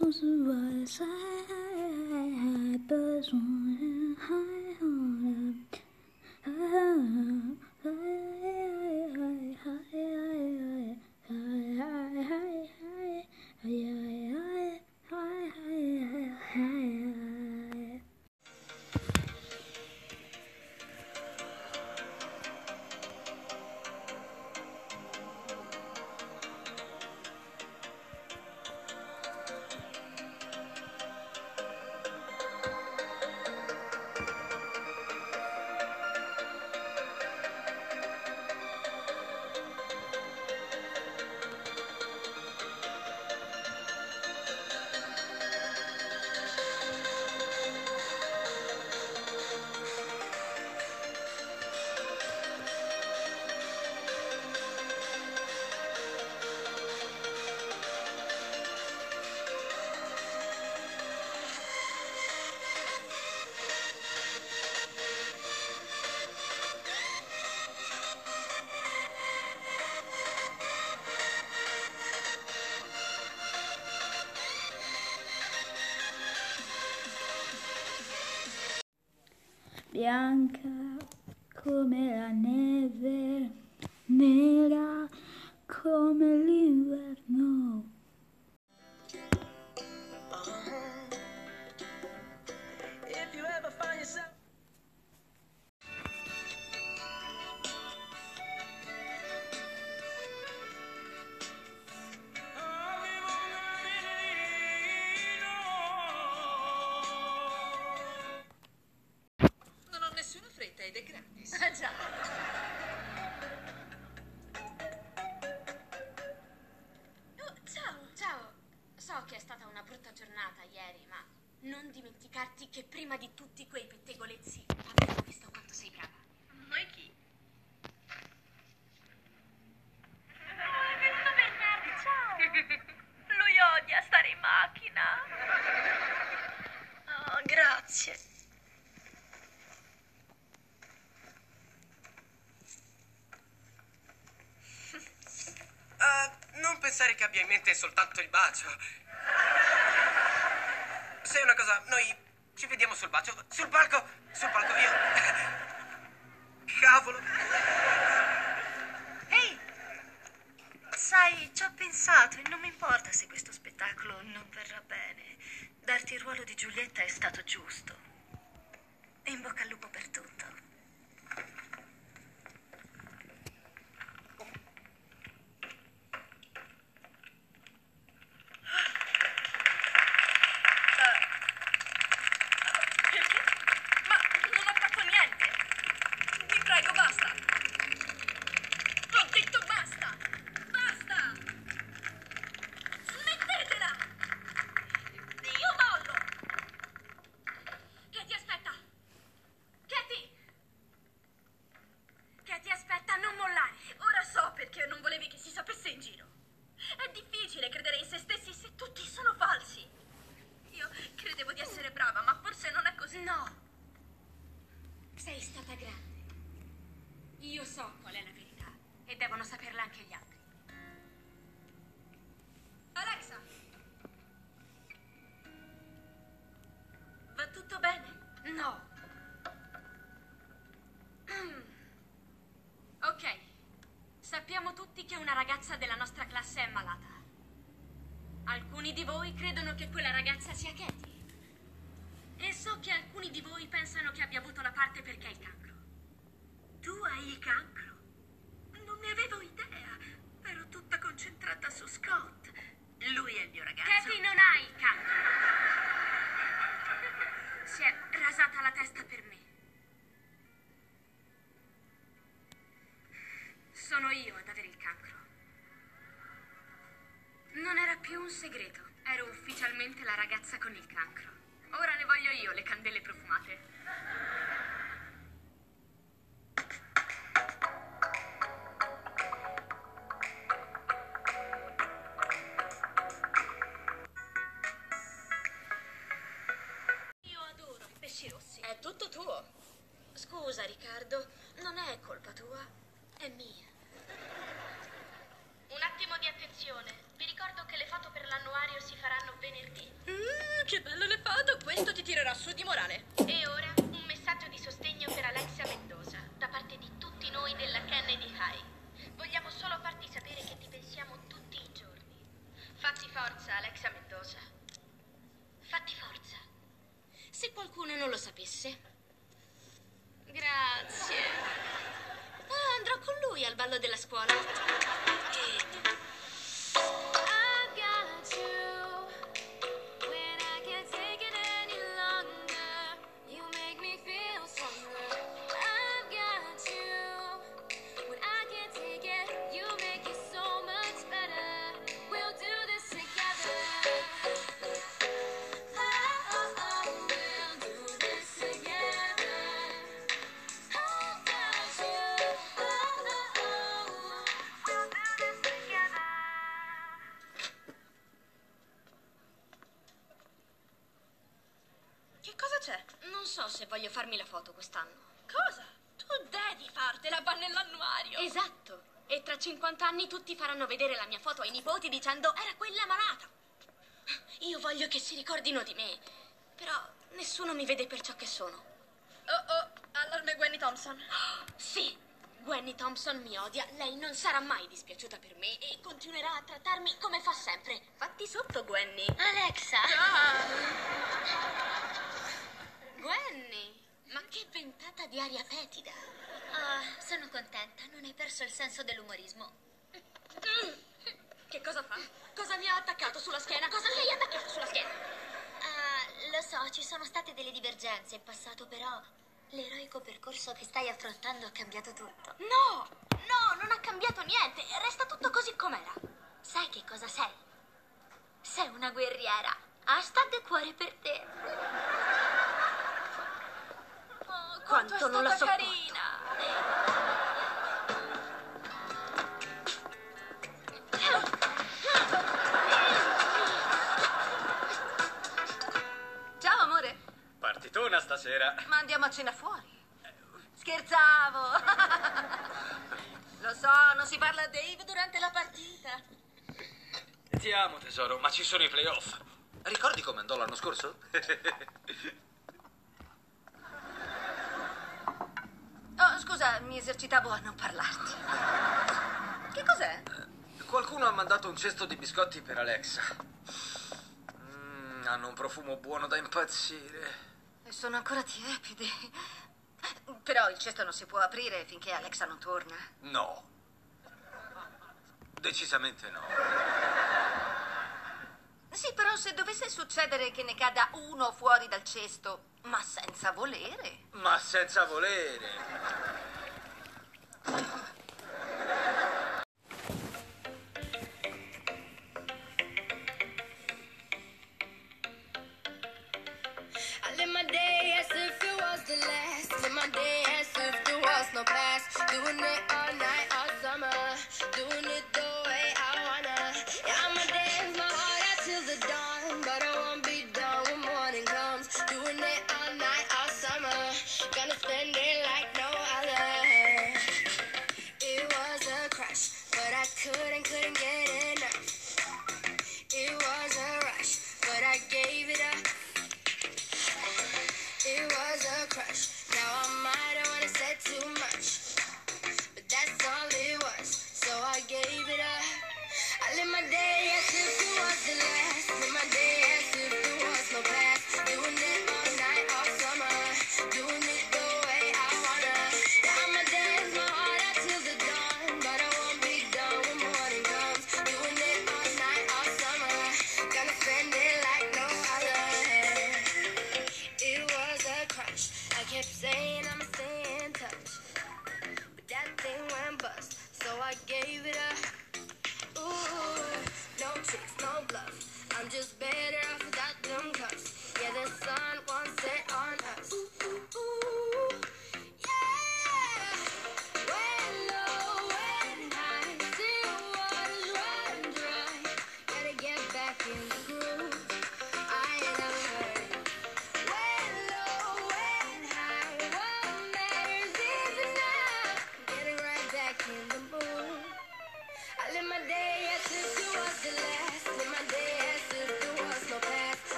dans ce voile ça a besoin bianca come la neve, nera come l'inverno. Ed è gratis. Ah già. Oh, ciao, ciao. So che è stata una brutta giornata ieri, ma non dimenticarti che prima di tutti quei pettegolezzi abbiamo visto quanto sei brava. Noi chi? Oh, è venuto Bernardo, ciao. Lui odia stare in macchina. Oh, grazie. Ah, non pensare che abbia in mente soltanto il bacio. Sai una cosa, noi ci vediamo sul bacio. Sul palco, sul palco io. Cavolo. Ehi! Sai, ci ho pensato e non mi importa se questo spettacolo non verrà bene. Darti il ruolo di Giulietta è stato giusto. In bocca al lupo per tutto. Perché? Ma non ho fatto niente. Vi prego, basta. Ho detto basta! Basta! Smettetela! Io mollo! Katie, aspetta. Katie. Katie, aspetta, non mollare. Ora so perché non volevi che si sapesse in giro. È difficile credere in se stessi se tutti sono falsi. Io credevo di essere brava, ma forse non è così. No. Sei stata grande. Io so qual è la verità e devono saperla anche gli altri. Alexa! Va tutto bene? No. Ok. Sappiamo tutti che una ragazza della nostra classe è malata. Alcuni di voi credono che quella ragazza sia Katie. E so che alcuni di voi pensano che abbia avuto la parte perché ha il cancro. Tu hai il cancro? Segreto. Ero ufficialmente la ragazza con il cancro. Ora ne voglio io le candele profumate. Io adoro i pesci rossi. È tutto tuo. Scusa, Riccardo, non è colpa tua, è mia. Di morale. E ora un messaggio di sostegno per Alexia Mendoza da parte di tutti noi della Kennedy High. Vogliamo solo farti sapere che ti pensiamo tutti i giorni. Fatti forza, Alexia Mendoza. Fatti forza. Se qualcuno non lo sapesse. Grazie. Ah, andrò con lui al ballo della scuola. I've farmi la foto quest'anno. Cosa? Tu devi fartela, va nell'annuario. Esatto. E tra 50 anni tutti faranno vedere la mia foto ai nipoti dicendo era quella malata. Io voglio che si ricordino di me. Però nessuno mi vede per ciò che sono. Oh oh, allarme Gwenny Thompson. Sì, Gwenny Thompson mi odia. Lei non sarà mai dispiaciuta per me e continuerà a trattarmi come fa sempre. Fatti sotto, Gwenny. Alexa! Ah, Gwenny! Ma che ventata di aria fetida! Ah, sono contenta, non hai perso il senso dell'umorismo. Che cosa fa? Cosa mi ha attaccato sulla schiena? Cosa mi hai attaccato sulla schiena? Ah, lo so, ci sono state delle divergenze in passato, però l'eroico percorso che stai affrontando ha cambiato tutto. No! No, non ha cambiato niente. Resta tutto così com'era. Sai che cosa sei? Sei una guerriera. Hashtag cuore per te. Quanto è non la sopporto. carina. Ciao amore, Partitona stasera. ma andiamo a cena fuori. Scherzavo. Lo so, non si parla a Dave durante la partita. Ti amo, tesoro, ma ci sono i playoff. Ricordi come andò l'anno scorso? Oh, scusa, mi esercitavo a non parlarti. Che cos'è? Qualcuno ha mandato un cesto di biscotti per Alexa. Mm, hanno un profumo buono da impazzire. E sono ancora tiepidi. Però il cesto non si può aprire finché Alexa non torna. No. Decisamente no. Sì, però se dovesse succedere che ne cada uno fuori dal cesto, ma senza volere. Ma senza volere.